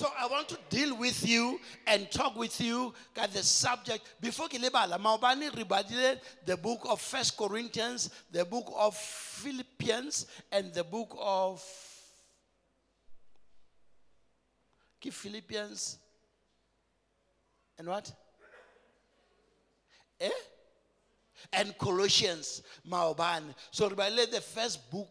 So I want to deal with you and talk with you at the subject. Before Maubani rebadile the book of First Corinthians, the book of Philippians, and the book of Philippians and what? Eh? And Colossians, Maubani. So rebadile the first book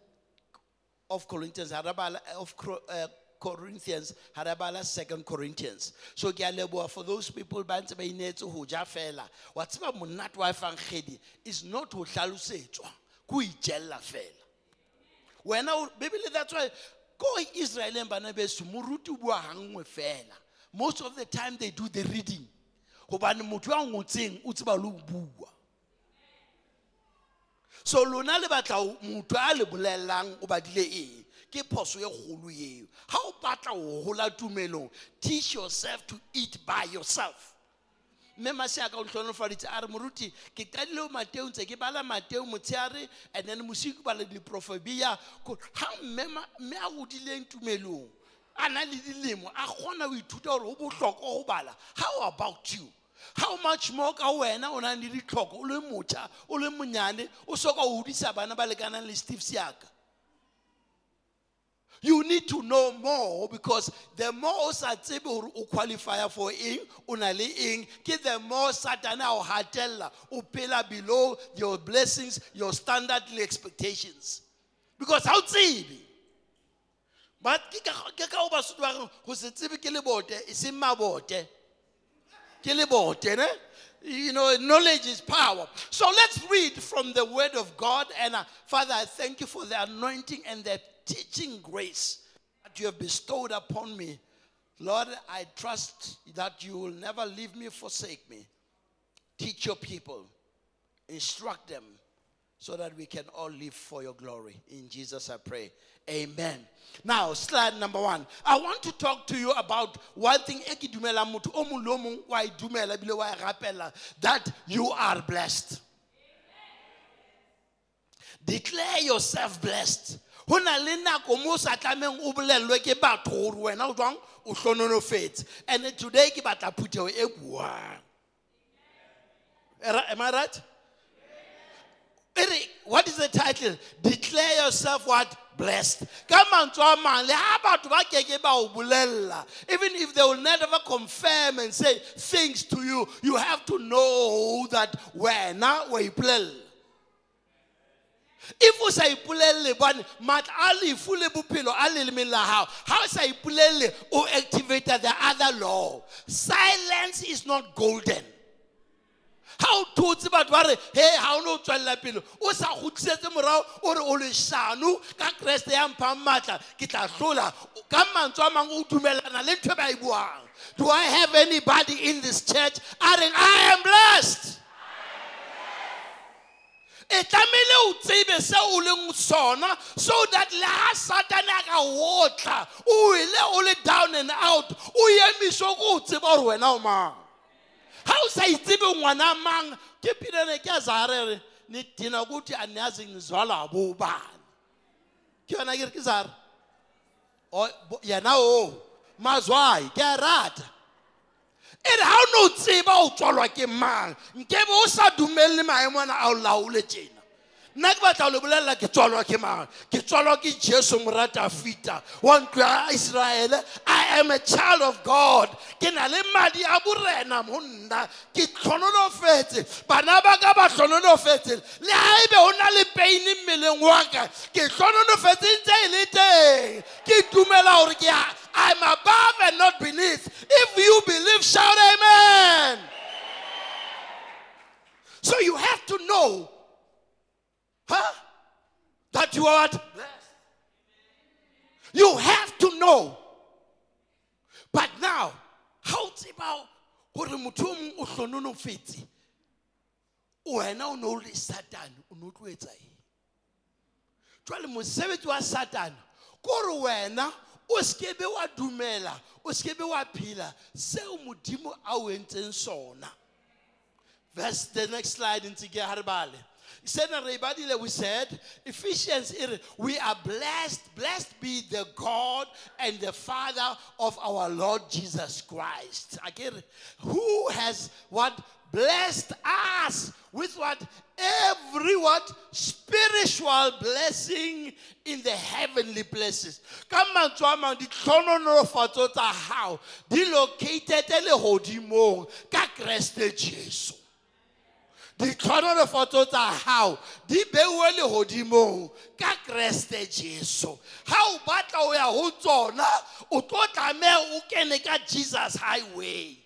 of Corinthians, of uh, Corinthians, harabala second Corinthians. So ke for those people ba ntse ba inetse ho ja fela. Wa tseba monate wa efankgedi is not ho hlalosetswa, ke ho itjella fela. Wena Bibele that's why ko Israel and bana beso moruti bua hangwe fela. Most of the time they do the reading. Hobane motho a ngotseng o tseba bua. so lona le batla ho- motho a le bolelelang o ke phoso e kgolo eo. Ha o batla ho hola tumelong teach yourself to eat by yourself. Mme maseaka o ntlhonofaditse a re moruti ke qadile ho mateo ntse ke bala mateo motsheare and then mosigo ke bala diprofebia Ko- ha mme a godileng tumelong a na le dilemo a kgona ho ithuta gore ho bohlokwa ho bala. How about you? How much more ka wena o nang le ditlhoko o le motjha o le monyane o soka o hodisa bana ba lekanang le steve seaka you need to know more because the more o sa qualifya for eng o na le the more satan a o hatella o below your blessings your standard expectations. Because ha o but ke ka ke ka o ba reng go se tsebe e ke lebote ne? You know knowledge is power. So let's read from the word of god. And uh, father i thank you for the anointing and the teaching grace that you have bestowed upon me lord i trust that you will never leave me forsake me teach your people instruct them so that we can all live for your glory. In Jesus I pray. Amen. Now, slide number one. I want to talk to you about one thing that you are blessed. Declare yourself blessed. Ho na le nako mo o sa tlamehang o bolellwe ke batho hore wena o jwang o hlononofetse. And today ke batla phutheho e buang. Am I right? What is the title? Declare yourself what? Blessed. Ka mantswe a mang, le ha batho ba ba o Even if they will never confirm and say things to you, you have to know that wena wa ipolella. If o sa ipolelle bane matla a lefu le bophelo a lelemeng la hao ha o sa ipolelle o activate the other law. Silence is not golden. Ha o thotse batho ba re he ha o ne o tswelela pele. O sa kgutlisetse morao o re o leshano ka kreste ya mphang maatla ke tla hlola ka mantswe a mang o dumelana le ntho ba e buang. Do i have anybody in this church? A reng i am blessed e tlamehile o tsebe se o leng sona so that le ha satane a ka otla o wele o le down and out o emiswe ko o tseba gore wena o mang. Ha o sa itsebe ngwana mang ke philene ke azarere nidina ukuthi aniyazi ngizwala abobani ke yona ke re ke bo- yena o mazwai ke a rata. E re ha o ne o tseba o tswalwa ke mang? Nkebe o sa dumelle maemo ana a o laole tjena nna ke batla le bolelela ke tswalwa ke mang? Ke tswalwa ke jesu morata fita wa ntlo ya israele i am a child of god. Ke na le madi a borena mo nna ke tlhononofetse bana ba ka ba tlhononofetse le ha ebe o na le paine mmeleng wa ka ke tlhononofetse ntse e le teng. Ke dumela gore ke i'm above and not beneath. If you believe shout amen. So you have to know huh? that you are what? Blessed. You have to know. But now, how tseba gore motho o mong o hlononofetse wena o ne o le satane o ne o tlo etsa eng jwale mosebetsi wa satane kore wena o sekebe wa dumela o sekebe wa phela seo modimo a o entseng sona verse the next slide ntse ke ha re bale sena re badile we said ephesians we are blessed blessed be the god and the father of our lord jesus christ. Again, who has what? Blessed us with what? Every what? Spiritual blessing in the heavenly places. Come ka mantswe a mang ditlhononofatso tsa gago di located legodimong ka kreste jesu ditlhononofatso tsa gago di beuwe legodimong ka kreste jesu ga o batla o ya go tsona o tlo tlameya o kene ka jesus highway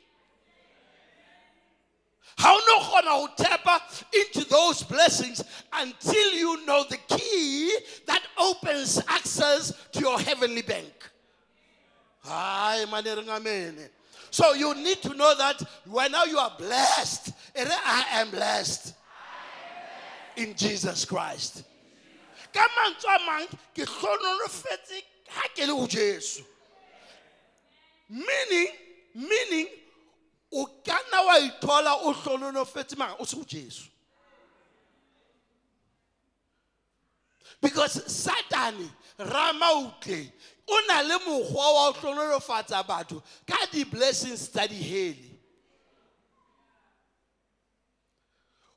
how no gonna tap into those blessings until you know the key that opens access to your heavenly bank. Hi, amen. So you need to know that when now you are blessed. And I am blessed in Jesus Christ. Ka mantswe a mang ke hlonolofetse ho. Meaning, meaning o ka nna wa ithola o hlononofetse mara o se go jesu because satane ramautle o na le mokgwa wa go hlonolofatsa batho ka di-blessings tsa dihele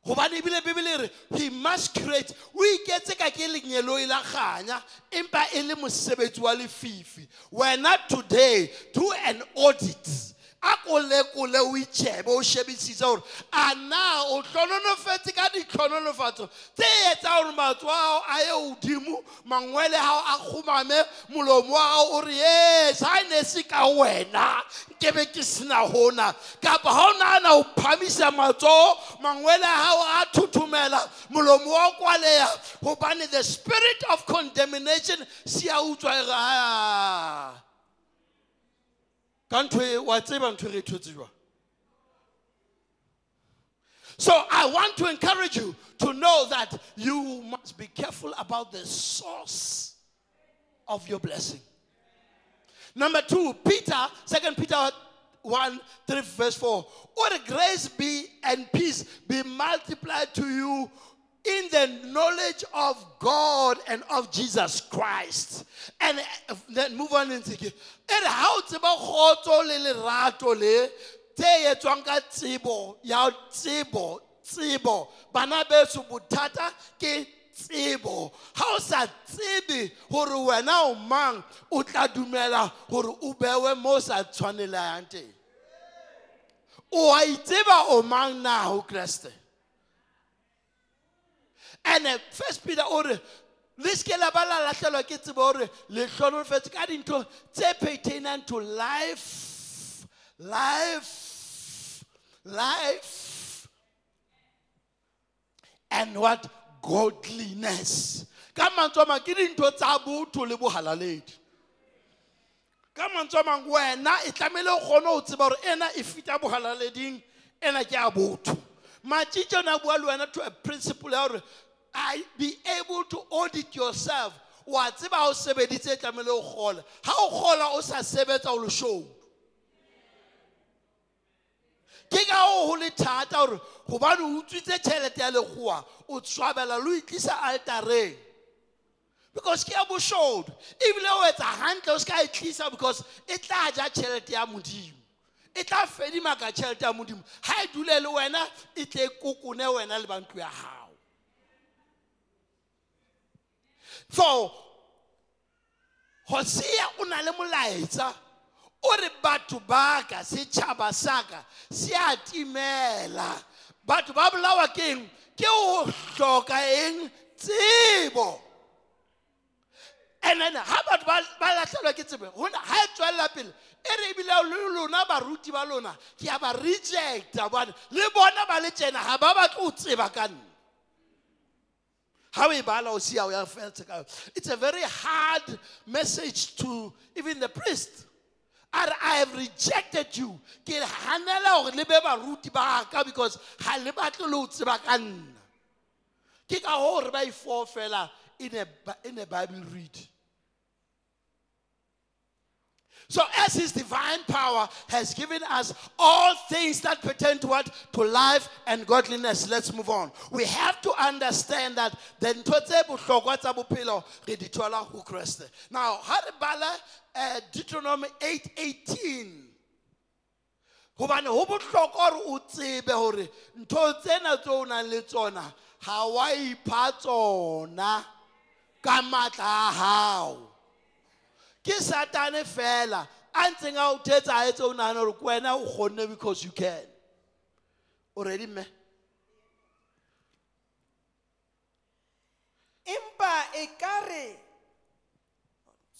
gobane ebile bebele re he must create. O iketse ka ke lenyelo e la kganya empa e le mosebetsi wa lefifi. Wena today do an audit a ko lekole o itšhebe o shebisitse gore a na o tlhononofetse ka ditlhononofatso tse etsa gore matso ao a ye godimo mangwele gao a kgomame molomo wa gago o re yes ga ne se ka wena ke be ke sena gona kapa ga o naana o phamisa matsogo mangwele a gago a thuthumela molomo wa kwaleya. Gobane the spirit of condemnation se a utswa e ka ntho wa tseba ntho re thotse so I want to encourage you to know that you must be careful about the source of your blessing. Number two, Peter, Second Peter 1, 3, verse 4. What grace be and peace be multiplied to you in the knowledge of God and of Jesus Christ. And uh, then move on into it. And how to kgotso le lerato le tse etswang ka tsebo ya tsebo tsebo bana beso tsebo ha o sa tsebe gore wena o mang o tla dumela gore o bewe mo o sa tshwanelang teng o a itseba o mang na ho kreste and first peter o re le seke la ba la latlhelwa ke tsebo gore le tlhonofetse ka dintho tse pertainang to life life life and what godliness. Ka mantswe a mang ke dintho tsa botho le bohalaledi. Ka mantswe a mang wena e tlamehile o kgone go tseba gore ena e fita ena ke a botho. Matšitše o ne a to a principle ya I be able to audit yourself. Wa tseba ha o sebeditse tlamehile o gola ke ka o go le thata gore gobane o utswitse tšhelete ya legoa o swabela le o itlisa altareng. Because ke ya boshodu. Ebile o etsa hantle o se ka e tlisa because e tla ja tšhelete ya modimo. E tla fedima ka tšhelete ya modimo. Ga e dule le wena e tle kokone wena le bantlo ya gago for hosea o na le molaetsa o re batho ba ka setšhaba sa ka se a timela. Batho ba bolawa ke eng? Ke go hloka eng? And then ha batho ba latlhelwa ke tsebo ga e tswelela pele ebile le lona baruti ba lona ke a ba rejecta bone le bona ba le tsena ga ba batle go tseba ka nna it's a very hard message to even the priest. I have rejected you. Because. Ke ka ho re ba e fofela in a Bible read. So, as His divine power has given us all things that pertain to what? To life and godliness. Let's move on. We have to understand that the. Now, ha re bala uh, Deuteronomy 8:18 hobane ho bohlokwa hore o tsebe hore ntho tsena tse o nang le tsona ha wa ipha tsona ka matla a hao ke satane fela a ntseng a o thetsa a etse o nahana gore ke wena o kgonne because you can. O ready mme? Empa e ka re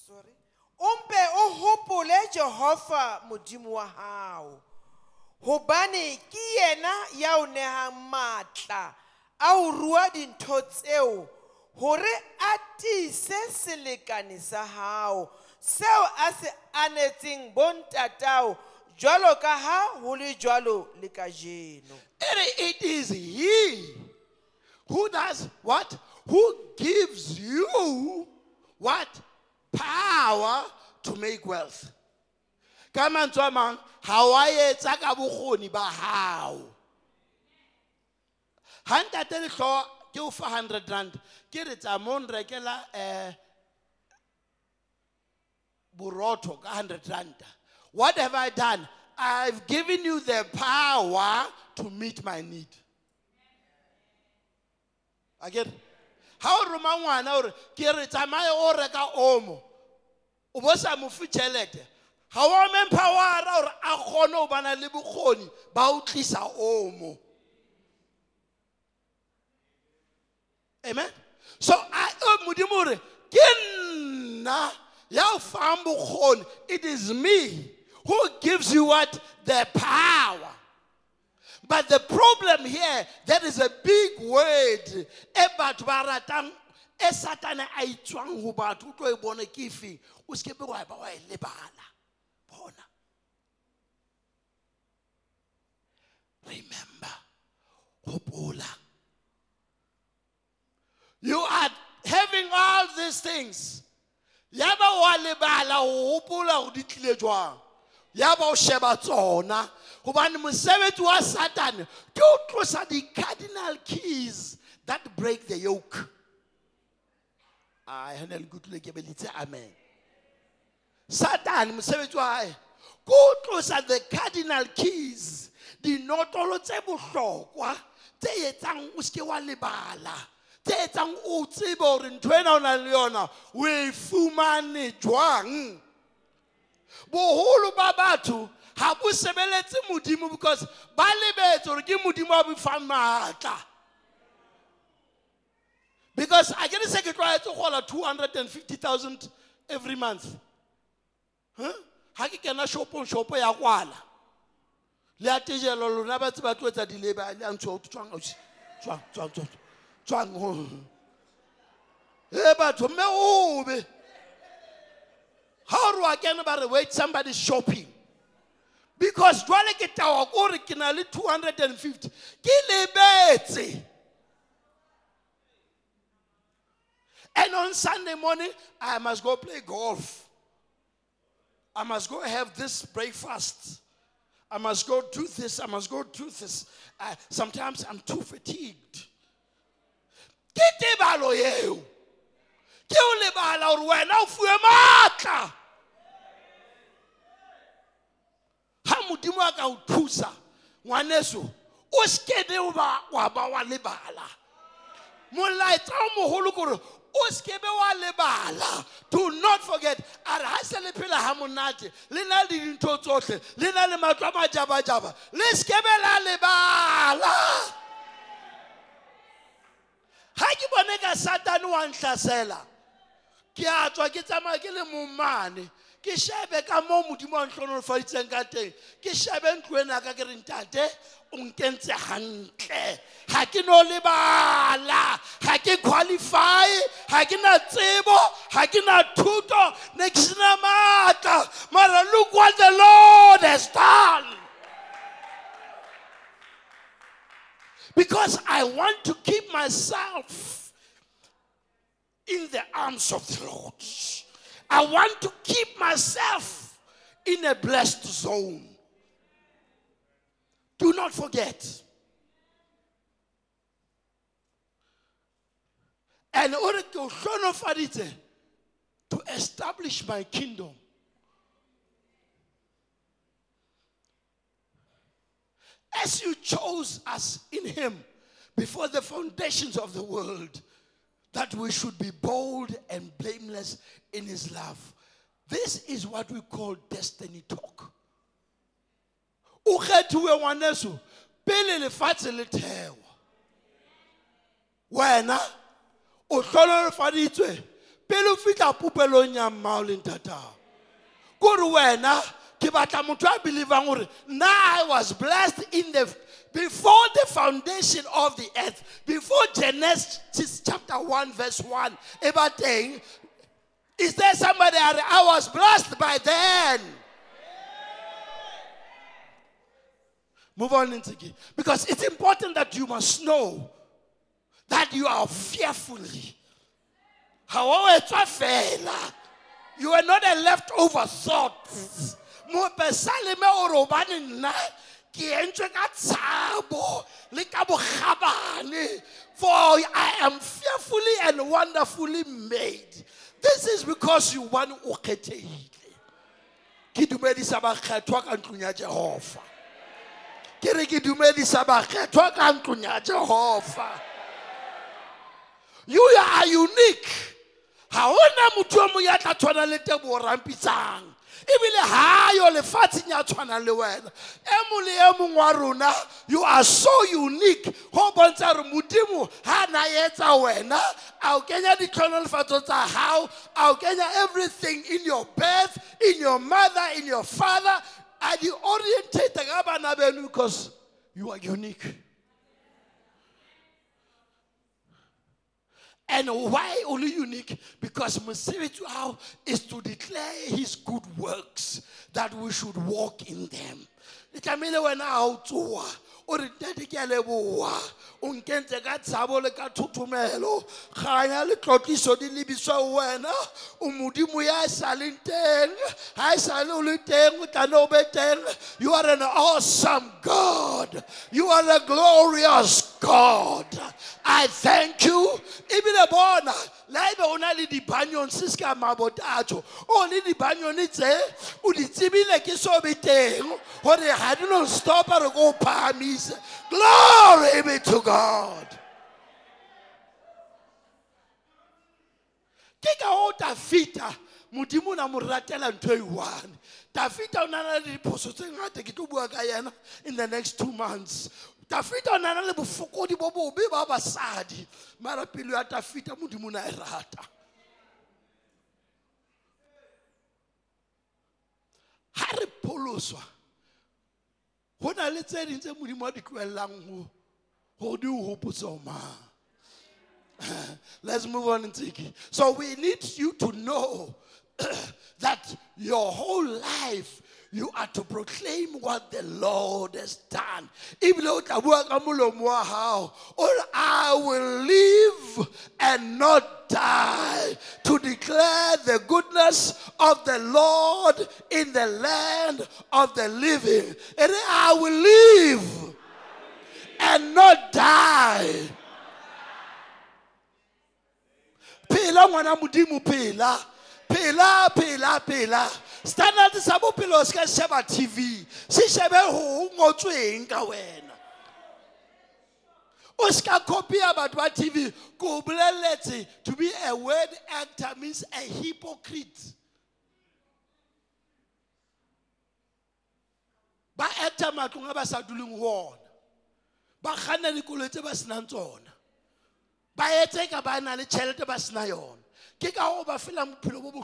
sorry o mpe o hopole jehova modimo wa hao. Hobane ke yena ya o nehang matla a ho rua dintho tseo hore a selekane sa hao seo a se anetseng bontatao jwalo ka ha ho le jwalo le kajeno. It- is he who does what? Who gives you what? Power to make wealth. Ka mantswe a mang ha wa etsa ka bokgoni ba hao. Ha ntate lehlooho ke o fa hundred rand ke re tsa mo nrekela um ka hundred ranta what have i done? I've given you the power to meet my need. A ke re ha o roma ngwana ore ke re tsamaye o omo. O bo sa mo fe tšhelete ga wa mempowera gore a kgone go bana le bokgoni o omo. Amen? So I- o gore ke nna it is me who gives you what? The power. But the problem here there is a big word remember you are having all these things ya ba wa lebala go gopola go di tlile jwang? Ya ba o sheba tsona. Gobane mosebetsi wa satane ke o tlosa di-cardinal keys that break the yoke. A hene le kutlwile ke belitse amen. Satane mosebetsi wa hae ke o tlosa the cardinal keys dinotolo tse bohlokwa tse etsang o seke wa lebala tse etsang o tsebe gore ntho ena o nang le yona o e fumane jwang? Boholo ba batho ha bo sebeletse modimo because ba lebetse gore ke modimo a bofang maatla because a ke re se ke tlwaetse go gola 250000 every month. Ha ke kena shopong shopo ya kwala. Le a tejelo lona ba tse ba tlo etsa dileba le a ntsho tswang ausi, tswang tswang tswang ho e batho mme obe ha o re wa kene ba re wait somebody shopping. Because jwale ke tawa ko re ke na le 250 ke lebetse. And on sunday morning i must go play golf. I must go have this breakfast. I must go do this. I must go do this. Sometimes i'm too fatigued ke tebalo yeo ke o lebala gore wena o fuwe maatla ha modimo a ka o thusa ngwaneso o sekebe wa ba wa lebala. Molaetsa o mogolo kore o sekebe wa lebala. Do not forget a re ha se le phela ha monate le na le dintho tsotlhe le na le matlo majabajaba le sekebe la lebala ha ke bone ka satane wa nhlasela. Ke a tswa ke tsamaya ke le momane ke shebe ka moo modimo wa ntlhonolofaditseng ka teng. Ke shebe ntlo ena ka ke re ntate o nkentse hantle. Ga ke no lebala. Ga ke qualify. Ga ke na tsebo. Ga ke na thuto. Ne ke sena maatla mara look what the lord has done because I want to keep myself in the arms of the Lord. I want to keep myself in a blessed zone. Do not forget. And order to establish my kingdom. As you chose us in him before the foundations of the world, that we should be bold and blameless in his love. This is what we call destiny talk. o kgethiwe ngwaneso pele lefatshe wena o hlonolofaditswe pele o fitlha popelong ya mmao le ntatao kore wena ke batla i was blessed in the before the foundation of the earth before genesis chapter 1 verse 1 e ba teng is there somebody i was blessed by then Move on into it. Because it's important that you must know that you are fearfully. However, you are not a leftover thought. Mo pesaleme o re hobane nna ke entswe ka tshabo le ka bokgabane for I am fearfully and wonderfully made. This is because you want o kgethehile. Ke dumedisa bakgethwa ka ntlong ya Jehova. ke re ke dumedisa bakgethwa ka ntlong ya jehova you are unique ga ona motho o mong ya tla tshwana le tebo rampitsang ebile ga lefatsheng ya tshwanang le wena. E mong le e mong wa rona you are so unique. Go bontsha gore modimo ga na etsa wena a o kenya ditlhonolofatso tsa gago a o kenya everything in your birth in your mother in your father. A di orientate ka bana beno because you are unique and why only unique? Because wa is to declare his good works that we should walk in them. Le tlamehile wena ga o re ntete ke a leboa o nkentse ka tshabo le ka thothomelo ganya le di lebiswa wena. O modimo ya e sa leng teng ga e sa le o le teng o tlane o be teng. You are an awesome god. You are a glorious god. I thank you. Ebile bona la ebe o na le dibanyong se se ka mabotatso o le dibanyone tse o di tsebile ke so be teng gore ga di no stopa re ko o phahamise. Glory be to god. Ke ka o tafita modimo o na mo ratela ntho e one. Tafita o na na le diphoso tse ngata ke tlo bua ka yena in the next two months tafita na na le bofokodi bo bobe ba basadi. Mara pelo ya tafita modimo na e rata. Ha re pholoswa go na le tse ding tse modimo a di tloelelang gore di o hopotse o mang? Let's move on and take it. So we need you to know that your whole life you are to proclaim what the Lord has done. Or I will live and not die to declare the goodness of the Lord in the land of the living. And I will live and not die. modimo phela phela phela phela standard sa bophelo se ka sheba tv se shebe ho ngotsweng ka wena. O se ka copya batho ba tv ko boleletse to be a word actor means a hypocrite. Ba actor matlong a ba sa duleng ho ona. Ba kganna dikoloi tse ba senang tsona. Ba etse ka ba na le tšhelete ba sena yona. Ke ka go ba fela bophelo bo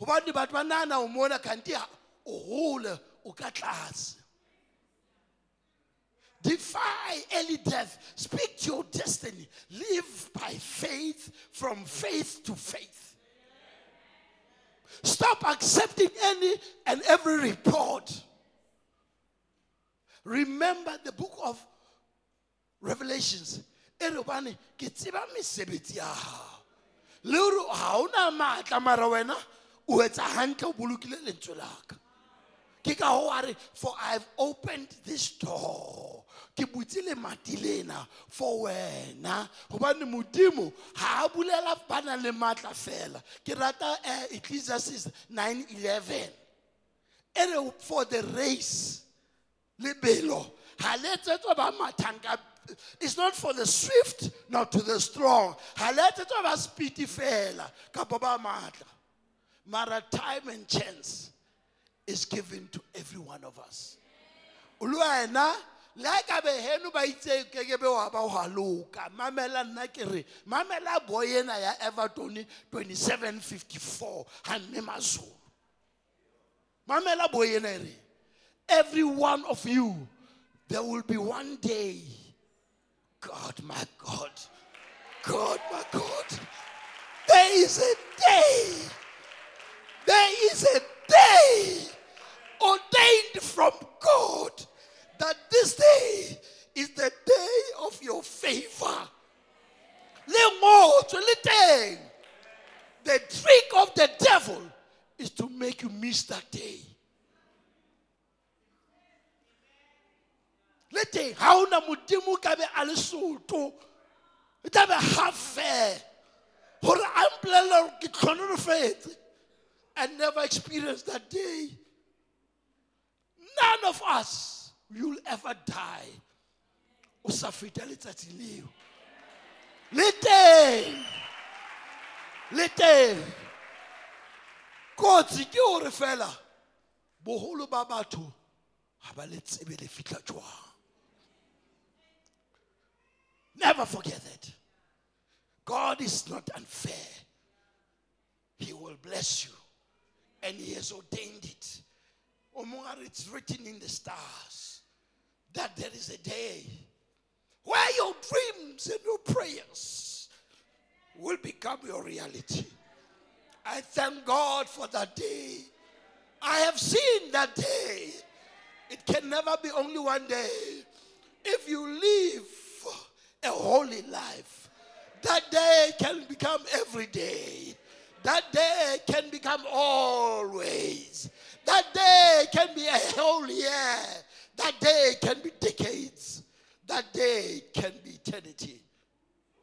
gobane batho ba nana o mona kante o gole o ka tlase. Defy early death. Speak to your destiny. Live by faith from faith to faith. Stop accepting any and every report. Remember the book of revelations. E re bane ke tseba mesebetsi ya gago le gore ga o na maatla mara wena o etsa hantle o bolokile lentswe ke ka go a re for i've opened this door. Ke butse lemati lena for wena. Gobane modimo ga a bulela ba na le maatla fela. Ke rata uh, ecclesiastes 9 11 e for the race lebelo ga ba it's not for the swift not to the strong. Ga le etsetswa ba speedy fela kapa ba maatla mara time and chance is given to every one of us. Le wena le a ka be heno ba itse ke ke be wa ba wa mamela nna ke re mamela boy ena ya everton 2754 ha mme mazulu. Mamela boy ena re every one of you there will be one day god my god god my god there is a day there is a day ordained from God that this day is the day of your favor. The trick of the devil is to make you miss that day. Le teng ha ona modimo ka be a le soto. E tla be half fair. Gore a mpolella gore ke tlhonolofetse and never experience that day. None of us will ever die. O sa feta letsatsi leo. Le teng. Le teng. Kotsi ke hore fela boholo ba batho ha ba le tsebe le fitla jwang. Never forget that. God is not unfair. He will bless you. And He has ordained it. Omar, it's written in the stars that there is a day where your dreams and your prayers will become your reality. I thank God for that day. I have seen that day. It can never be only one day. If you live a holy life, that day can become every day. That day can become always. That day can be a whole year. That day can be decades. That day can be eternity.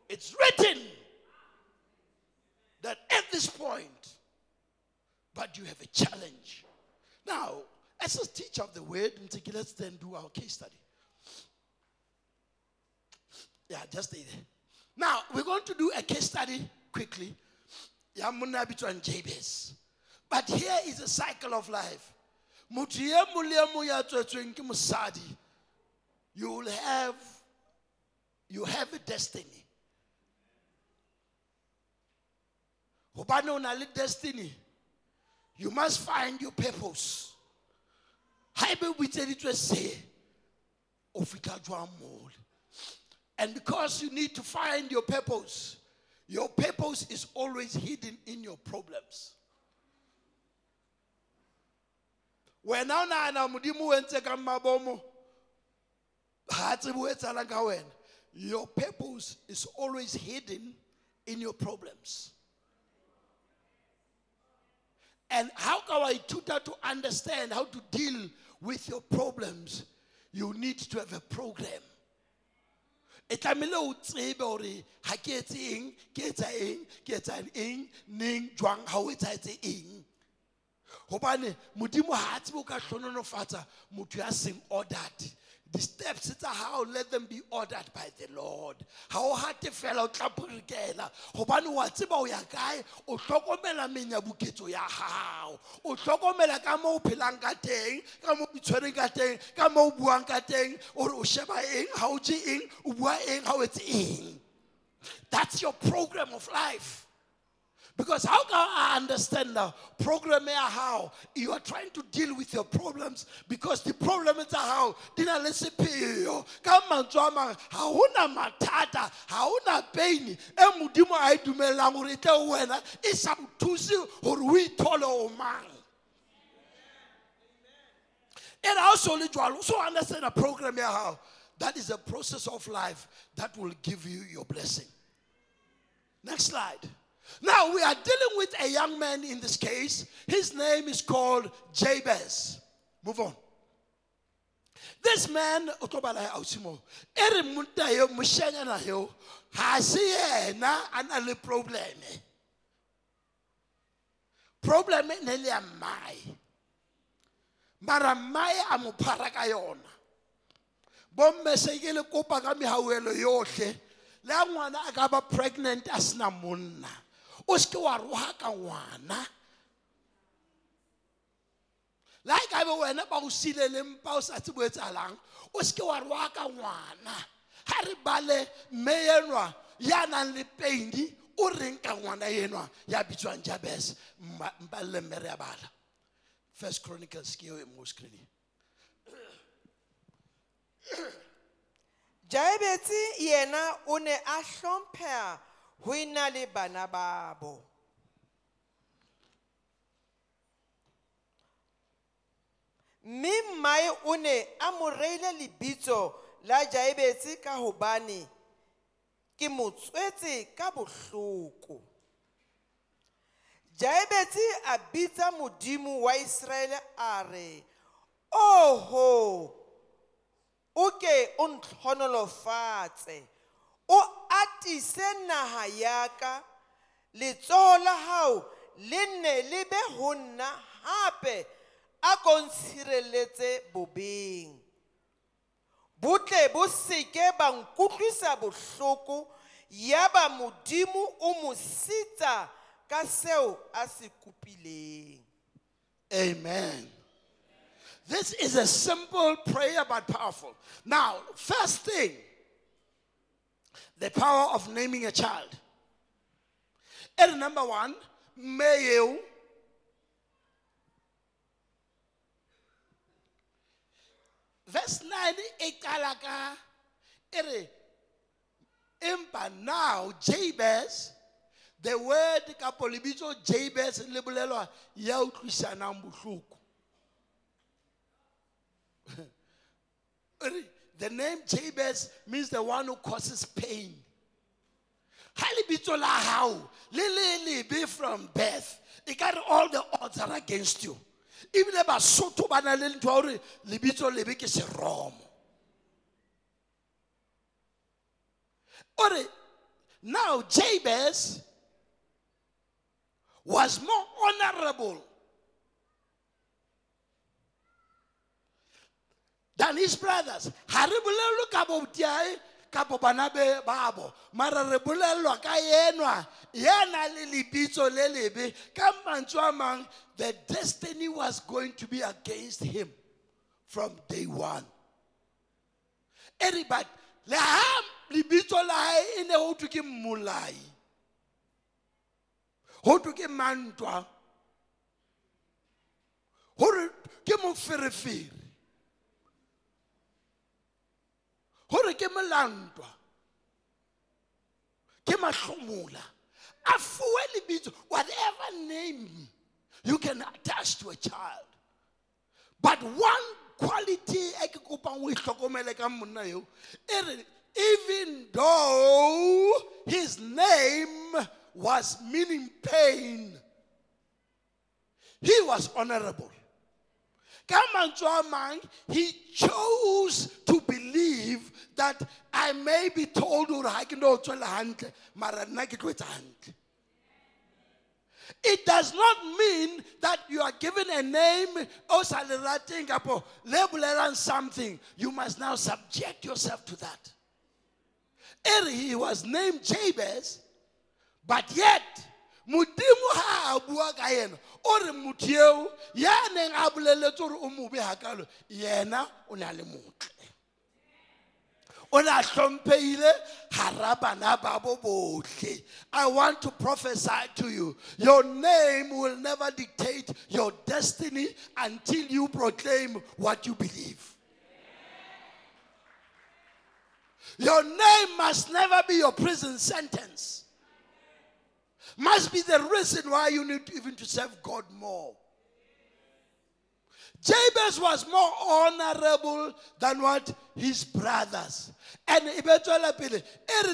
It's written that at this point, but you have a challenge. Now, as a teacher of the word, let's then do our case study. Yeah, just stay there. Now, we're going to do a case study quickly. But here is a cycle of life. You will have you have a destiny. Hobane o na le destiny. You must find your purpose. Haebe o bitseditswe se o moo. And because you need to find your purpose, your purpose is always hidden in your problems. wena o nagana modimo o entse ka mmabomo ga a tsebe o etsalang ka wena. Your purpose is always hidden in your problems. And how can I tutor to understand how to deal with your problems? You need to have a program e tlamehile o tsebe gore ga ke etse eng ke etsa eng ke etsa eng neng jwang ga o etsaetse eng. Gobane modimo ga a tsebe o ka motho ya seng ordered the steps tsa gago let them be ordered by the lord. Ga o gate fela o tla porekela gobane wa tseba o ya kae? O tlhokomela menyabuketso ya gago o tlhokomela ka mo o phelang ka teng ka mo o itshwereng ka teng ka mo o buang ka teng? Ore o sheba eng? Ga o je eng? O bua eng? Ga o etse eng? That's your program of life. Because how can I understand the program here how you are trying to deal with your problems? Because the problem is how dina le sepheo ka mantswe a mang ga gona mathata ga gona pain. E modimo a e dumellang gore wena. E sa o thuse gore o ithole and also le jwalo so understand a program how that is a process of life that will give you your blessing. Next slide Now we are dealing with a young man in this case. His name is called Jabez. Move on. This man, o tlo bala ya ausi mo. E re monna yo moshanyana yo ha se yena a na le probleme. Probleme e ne le ya mmae. Mara mmae a mo phara ka yona. Bomme se ke le kopa ka mehauelo yohle. Le ngwana a ka ba pregnant a sena. O se ke wa roha ka ngwana. le ekabe wena ba go sile le mpa o sa tsebo etsalang o seke wa roaka ngwana. Ga re bale mme enwa ya nang le peini o reng ka ngwana enwa ya bitswang jabes mpa le mme re ya bala. First chronicles ke eo e mo screening. Jaebetse yena o ne a hlompheha ho ena le bana babo. Mme mmae o ne a mo reile lebitso la jaebetse ka hobane ke mo tswetse ka bohloko. Jaebetse a bitsa modimo wa israele a re oho o ke o ntlhonolofatse o atise naha ya ka letsogo la hao le nne le be ho nna hape a ko ntshireletse bobeng butle bo seke ba nkutlwisa bohloko ya ba modimo o mo sitsa ka seo a se kopileng Amen. This is a simple prayer but powerful. Now, first thing, the power of naming a child. And number one, you verse 9 e qala ka e empa now jabez the word kapo jabez le bolelwa ya utlwisanang the name jabez means the one who causes pain. Ha lebitso la hao le le from birth. Ka re all the odds are against you. Ebile basotho ba na le ntho ya gore lebitso lebe ke seromo. Ore now jabez was more honorable than his brothers. Ga re bolelwe ka kapo bana be babo. Mara re bolelelwa ka enwa. Ya na le lebitso le lebe. Ka mantswe a mang the destiny was going to be against him from day one. Everybody le ha lebitso la hae e ne go thwe ke mmolai. Go thwe ke mantwa. Gore ke moferefere gore ke molantwa ke mahlomola a fuwe lebitso whatever name you can attach to a child. But one quality e ke kopang o e hlokomele ka monna eo e re even though his name was meaning pain he was honorable ka mantswe a mang he chose to believe that i may be told mara nna ke tlo etsa hantle. It does not mean that you are given a name or le bolelang something. You must now subject yourself to that. Ere he was named jabez but yet modimo ga a bua ka yena o re ya neng a boleletse gore o mobe hakalo yena o le motle. O ne a hara bana ba bo bohle. I want to prophesy to you your name will never dictate your destiny until you proclaim what you believe. Your name must never be your prison sentence must be the reason why you need even to serve God more. Jabez was more honorable than what his brothers. And eventually,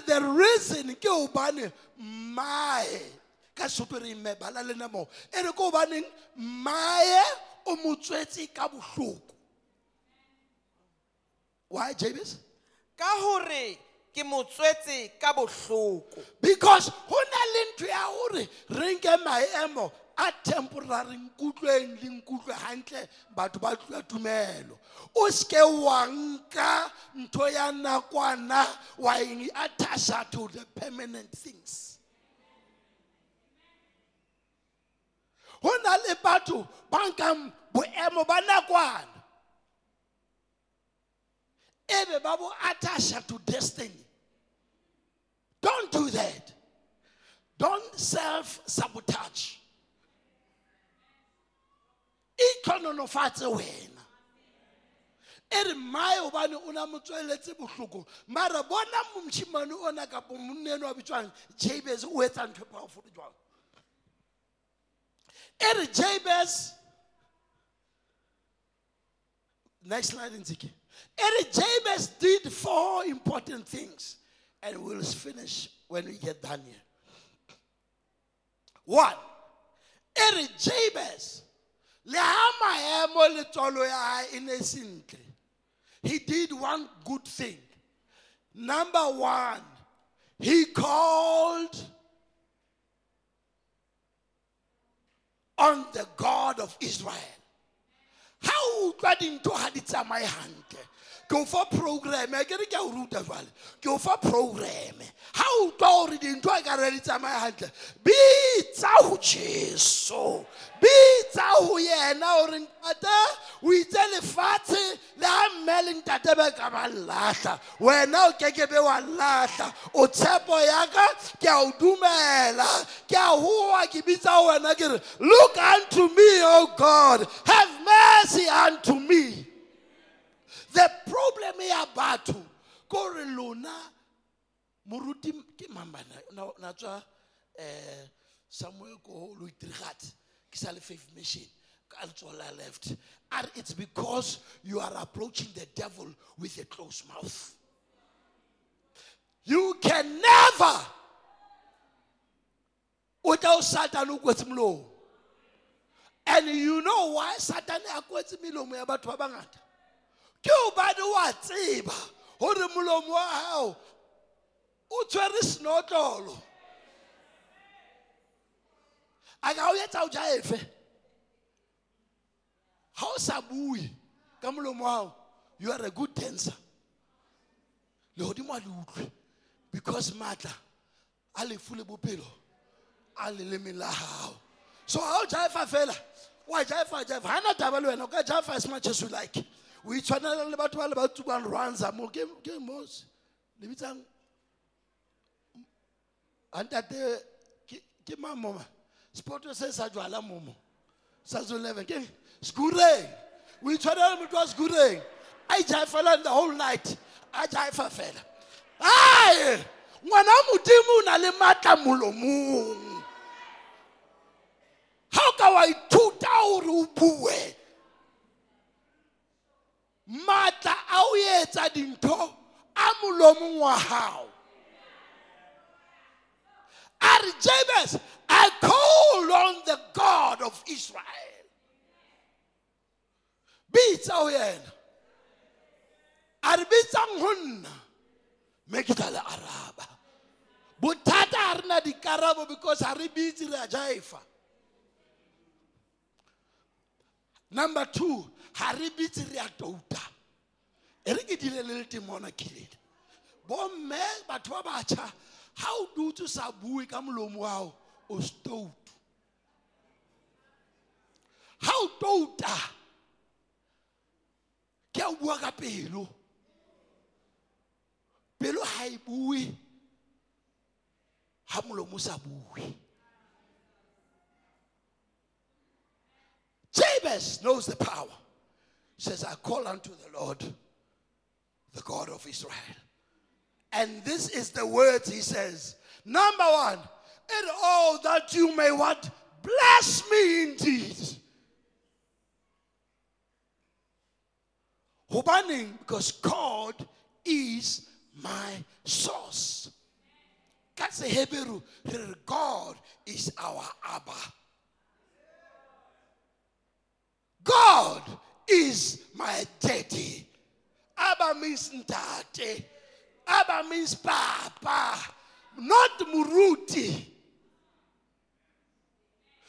the reason ke hobane mae ka sesotho re mme bala lena moo e re ko gobaneng o mo ka bohloko why jabes ka hore ke mo ka bohloko because go na le ya gore re nke maemo a temporary nkutlweng le nkutlwe hantle batho ba tlwa tumelo. O seke wa nka ntho ya nakwana wa eng attasa to the permanent things. Go na le batho ba nkang boemo ba nakwana. E be ba bo attasa to destiny. Don't do that. Don't self sabotage itlhononofatse wena. E re mmae obane o na motsweletse bohloko. Mara bona moshimane ona kapo monneno wa bitswang jabez o etsa ntho powerful jwang? E re next slide ntse e re jabez did four important things and we'll finish when we get done here one. E re jabez le ha maemo le tswalo ya hae e he did one good thing. Number one he called on the god of israel. O utlwa dintho ha di tsamaye hantle ke o fa program ke re ke a o ruta jale ke o fa program ha o utlwa gore dintho a ka re di tsamaye hantle bitsa go jesu. Bitsa go yena gore ntate o itse lefatshe le ga mme le ntate be ka ba llatlha wena o kekebe wa llatlha o tshepo yaka ke a o dumela. Ke a goa ke bitsa wena ke re look unto me o god. Have mercy unto me the problem ya batho gore lona moruti ke mambana na tswa um samuel ko lo itirigate ke sa le faith mission left. Are it's because you are approaching the devil with a closed mouth. You can never kwetse molomo. And you know why satane a kwetse melomo ya batho ba bangata ke hobane wa tseba gore molomo wa gago o tshwere senotlolo. A ka o etsa o ga o sa bue ka molomo wa gago you are a good dancer. Legodimo a le utlwe because maatla a lefu le bophelo a lelemeng la gago so ga o jaefa fela wa jaefa jaefa. Ga na taba le wena o ka jaefa as much as you like o itshwanela le batho ba le ba tsubang rwanza mo ke ke mo le bitsang antate ke ke mang mo ma? Sport se sa jwala mo mo. Sa zo 11 ke skure o itshwanela motho wa skure a jaefela the whole night. A jaefa fela. Ai ngwana wa modimo o na le matla molomong. Ga o ka wa ithuta gore o bue matla a o etsa dintho a molomong wa gago a re jabes i call on the god of israel. Bitsa ho yena. A re bitsang ho nna mme ke tla le araba. Bothata ga re na dikarabo because ga re bitse re a jaifa. Number two ga re bitse re a touta. E re ke dile le le temona kelele bomme batho ba batšha ga o dutse sa bue ka molomo wa gago o stoutu ga o touta ke a o bua ka pelo. Pelo ga e bue ga molomo o sa bue. Jabez knows the power. Says, I call unto the Lord, the God of Israel. And this is the words he says. Number one, in all that you may what? Bless me indeed. Because God is my source. seheberu re re god is our abba god is my daddy. Abba means ntate abba means papa. Not muruti.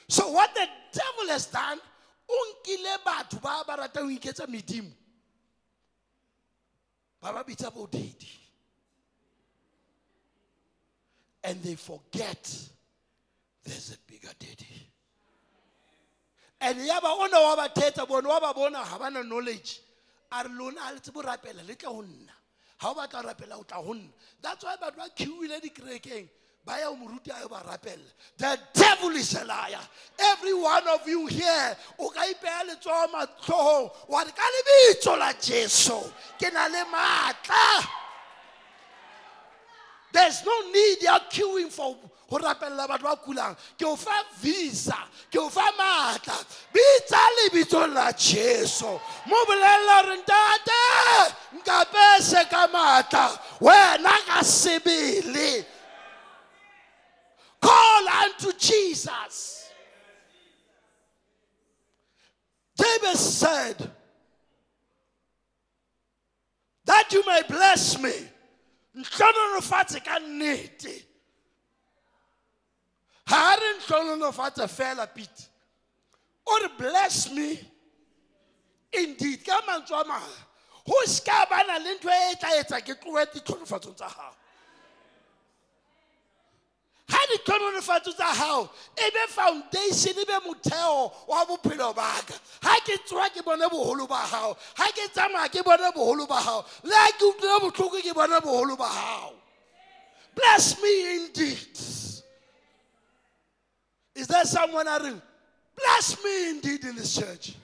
So what the devil has done o nkile batho ba ba ratang ho iketsa medimo ba ba bitsa bodedi and they forget there's a bigger daddy and yaba ona wa ba thetsa bone wa ba bona ga bana knowledge. A re lona a le tsebo rapela le tla go nna. Ga o batla rapela o tla go nna. That's why batho ba queuile dikerekeng ba ya moruti a yo ba rapella. The devil is a liar. Every one of you here o ka ipeya letsogo matlhogong wa re ka lebitso la jesu. Ke na le maatla there's no need ya queuing for go rapella batho ba kulang. Ke o fa visa ke o fa maatla bitsa lebitso la jesu. Mo bolelela gore ntate nka pese ka maatla wena ka sebele. Call unto jesus. David said, That you may bless me. Nhlonolofatse ka nnete. Ha re nhlonolofatse fela Pete. Or bless me indeed. Ka mantswe a mang. Ho ska bana le ntho e tla etsa ke tlohe ditlhonofatso tsa hao. ha ditlhonolofatso tsa gago e be foundation e be motheo wa bophelo baka ha ke tsoa ke bone bogolo ba gago ha ke tsamaya ke bone bogolo ba gago le ha ke utlwile botlhoko ke bone bogolo ba gago bless me indeed. Is there someone a bless me indeed in this church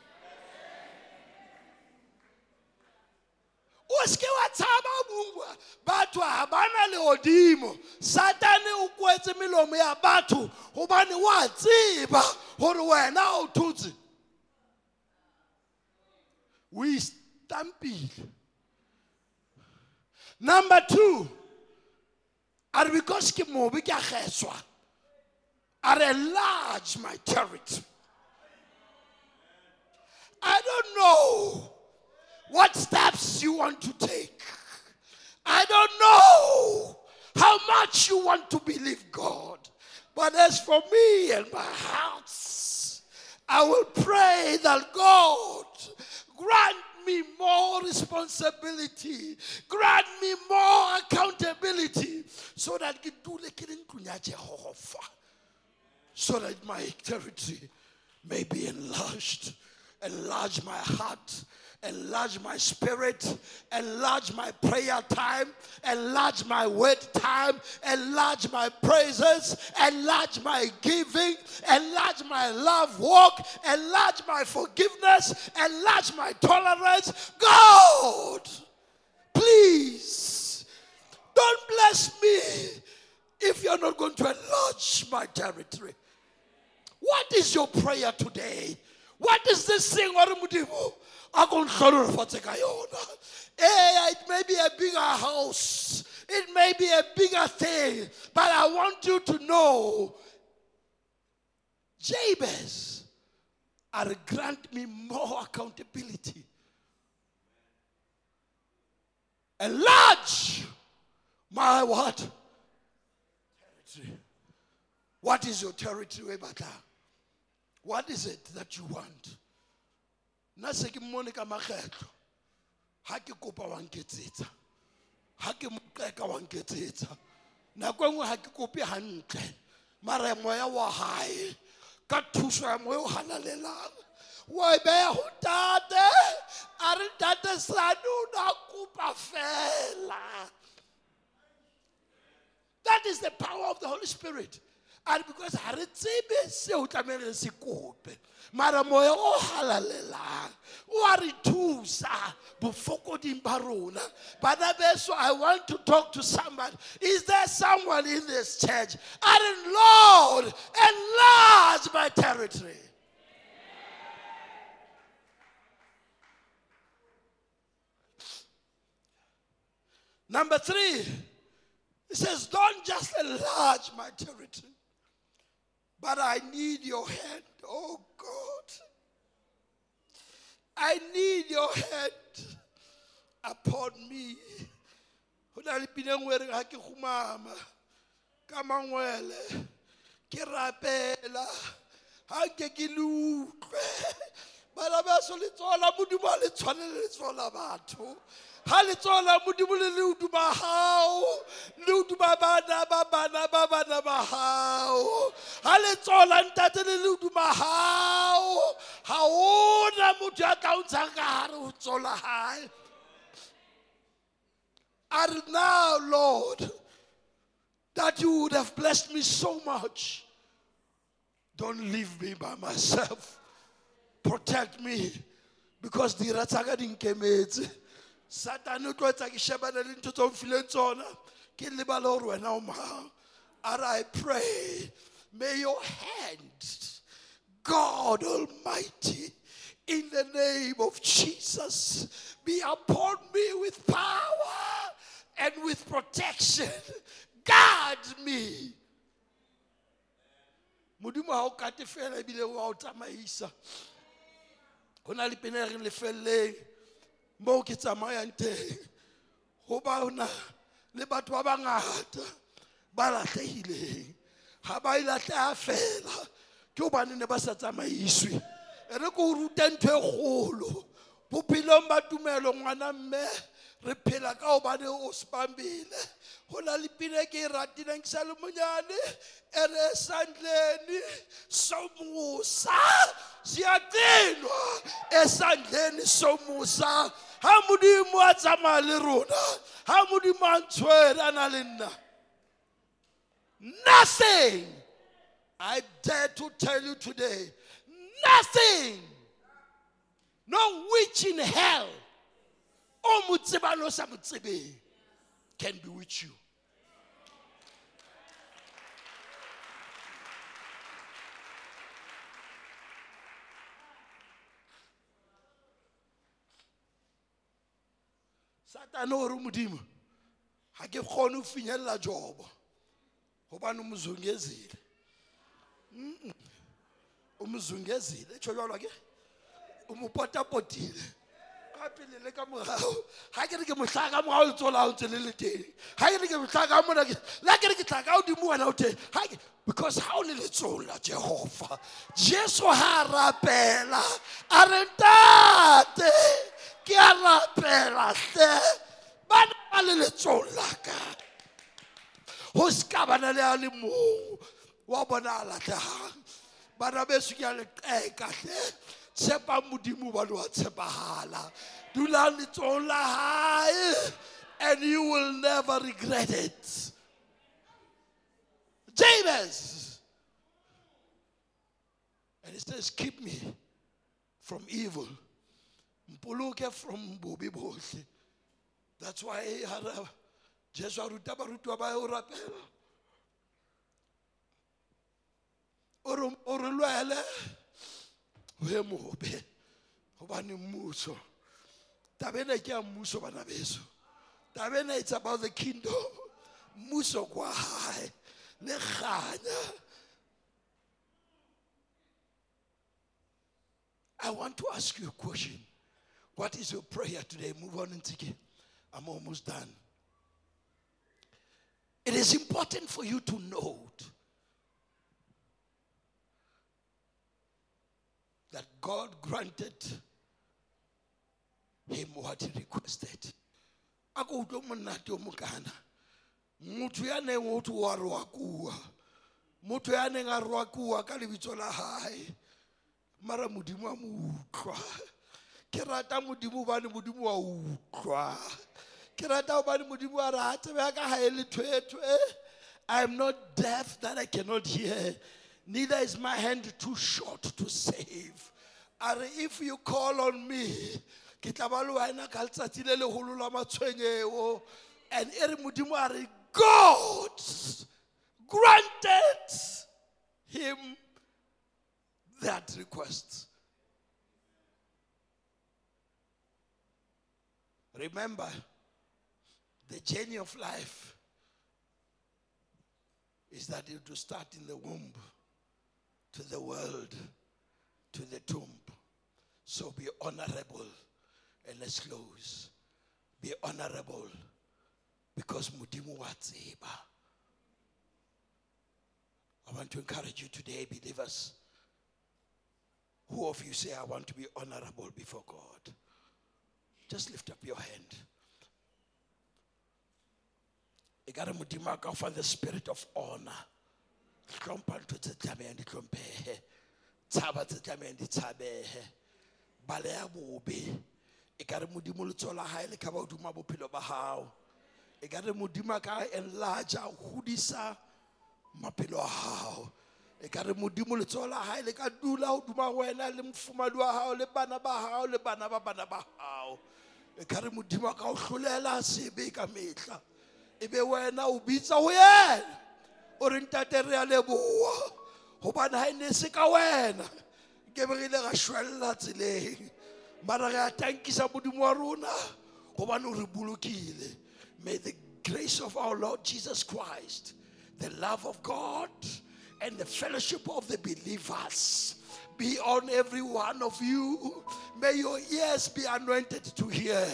o seke wa tshaba bua. Batho ga ba na legodimo satane o kwetse melomo ya batho gobane wa tseba gore wena o thotse. O istampile number two. A re because ke mobe ke a geswa a re my territory. I don't know what steps you want to take. I don't know how much you want to believe God. But as for me and my house, I will pray that God grant me more responsibility, grant me more accountability, so that so that my territory may be enlarged. Enlarge my heart, enlarge my spirit, enlarge my prayer time, enlarge my word time, enlarge my praises, enlarge my giving, enlarge my love walk, enlarge my forgiveness, enlarge my tolerance. God, please don't bless me if you're not going to enlarge my territory. What is your prayer today? What is this thing? Wa re modimo a ko nhlolofatse ka yona. Eh, it may be a bigger house. It may be a bigger thing but i want you to know jabez are grant me more accountability. Enlarge my what? Territory what is your territory batlang what is it that you want nna se ke mmone ka makgetlo. Ga ke kopa wa nketsetsa. Ga ke moqeka wa nako nngwe ga ke kope gantle mara moya wa gae ka thuso ya moya o wa beya go tate. A re tate sane o ne a kopa fela. That is the power of the holy spirit and because ga re tsebe seo tlamehile se kope mara moya o halalelang o a re thusa bofokoding ba rona. Bana beso i want to talk to somebody. Is there someone in this church? I and lord enlarge my territory. Number three He says, Don't just enlarge my territory, but I need your hand, oh God. I need your hand upon me. Ho na le pina nngwe e reng, "Ha ke khumama ka mangwele ke rapela ha ke le utlwe bana baso letsola modimo a le tshwane le letsola batho ha la modimo le le hoduma hao le hoduma bana ba bana ba bana ba hao. Ha ntate le le hao ha motho ya tla o ka hare ho hae. A now lord that you would have blessed me so much. Don't leave me by myself. Protect me because dira tsa ka di satane o tlo ke shebane le ntho tse tsona. Ke lebale gore wena o mang? Are i pray may your hand god almighty in the name of jesus be upon me with power and with protection. Guard me. Modimo ha o kate fela ebile wa o tsamaisa. Go na le pene e reng lefeleleng moo ke tsamayang teng. Go baona le batho ba bangata ba latlhegileng ga ba e latlhega fela. Ke gobane ne ba sa tsamaiswe. E re ko o rute ntho e kgolo. Bophelong ba tumelo ngwana mme re phela ka gobane o sepambile go na le pina e ke e ratileng ke sa le monyane. E re esandleni somusa siyacinwa esandleni somusa. Ha modimo a tsamaya le rona. Ha modimo a ntshwere a na le nna. Nothing. I dare to tell you today nothing. No witch in hell. O mo tsebang le o sa mo tsebeng can bewitch you satane o re modimo ga ke kgone go finyelela jobo. Gobane o mozungezile Mm-mm. o mozungezile tsho jalo ke? O mo ka pele le ka morago ga ke re ke motlha ka morago letso la o ntse le le teng. Ga ke re ke motlha ka mona la ke re ke tla ka godimo wena o teng. Because ga o le letsong la jehova jesu ga a rapela. A re ntate ke a rapela tle bana ba le letsong la ka go seka bana le a le mong wa bona a latlhegang bana beso ke a leqeka tle tshepang modimo bane wa tshepagala dulang letsong la and you will never regret it. Jabez. And it says keep me from evil. Mpoloke from bobe botlhe that's why jesu a ruta barutiwa ba o rapela. O lwele ye mobe mmuso tabena ke ya mmuso bana beso tabena it's about the kingdom mmuso kwa gae le kganya I want to ask you a question. What is your prayer today? Move on and take it. I'm almost done. It is important for you to note that God granted him what he requested. a ko utlwe monate o mokana motho ya neng o thwe wa roakua motho ya neng a roakua ka lebitso la gae mara modimo a mo utlwa. Ke rata modimo gobane modimo wa utlwa. Ke rata gobane modimo a re a tsebe ka ga e le thwethwe i am not deaf that i cannot hear. Neither is my hand too short to save a re if you call on me ke tla ba le wena ka letsatsi le legolo la and e re modimo a re god granted him that request. Remember, the journey of life is that it will start in the womb to the world to the tomb. So be honorable. And let's close. Be honorable because Mudimu Watsiba. I want to encourage you today, believers. Who of you say, I want to be honorable before God? Just lift up your hand. You got to offer the spirit of honor. hlompha ntho tse di hlomphehe tshaba tse tlamehang di tshabehe. Bale ya bobe. E ka re modimo letsoho la hae le ka ba hodima bophelo ba hao. E ka re modimo a ka enlarge a hodisa maphelo a hao. E ka re modimo letsoho la hae le ka dula hodima wena le mofumadi wa hao le bana ba hao le bana ba bana ba hao. E ka re modimo a ka o hlolela sebe ka mehla. E be wena o bitsa ho yena. O re ntate re a leboa se ka wena. Ke begile ga šwelela tseleng. Mara re a tankisa modimo wa rona. O re bolokile. May the grace of our lord jesus christ the love of god and the fellowship of the believers be on every one of you. May your ears be anointed to hear.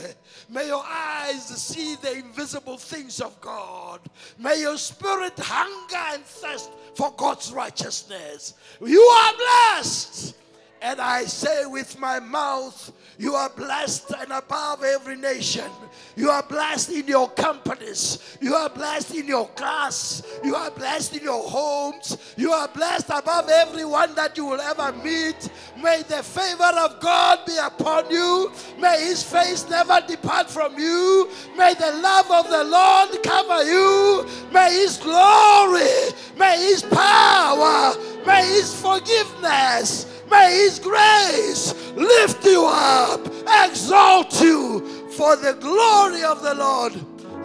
May your eyes see the invisible things of God. May your spirit hunger and thirst for God's righteousness. You are blessed. And I say with my mouth, you are blessed and above every nation. You are blessed in your companies. You are blessed in your class. You are blessed in your homes. You are blessed above everyone that you will ever meet. May the favor of God be upon you. May his face never depart from you. May the love of the Lord cover you. May his glory, may his power, may his forgiveness May His grace lift you up, exalt you, for the glory of the Lord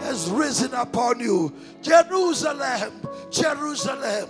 has risen upon you. Jerusalem, Jerusalem,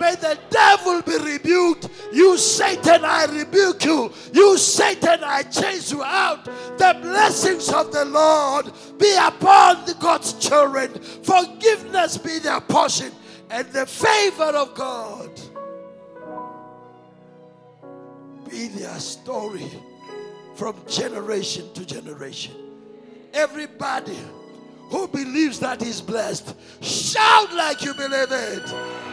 May the devil be rebuked. You Satan, I rebuke you. You Satan, I chase you out. The blessings of the Lord be upon God's children. Forgiveness be their portion and the favor of God be their story from generation to generation. Everybody who believes that he's blessed, shout like you believe it.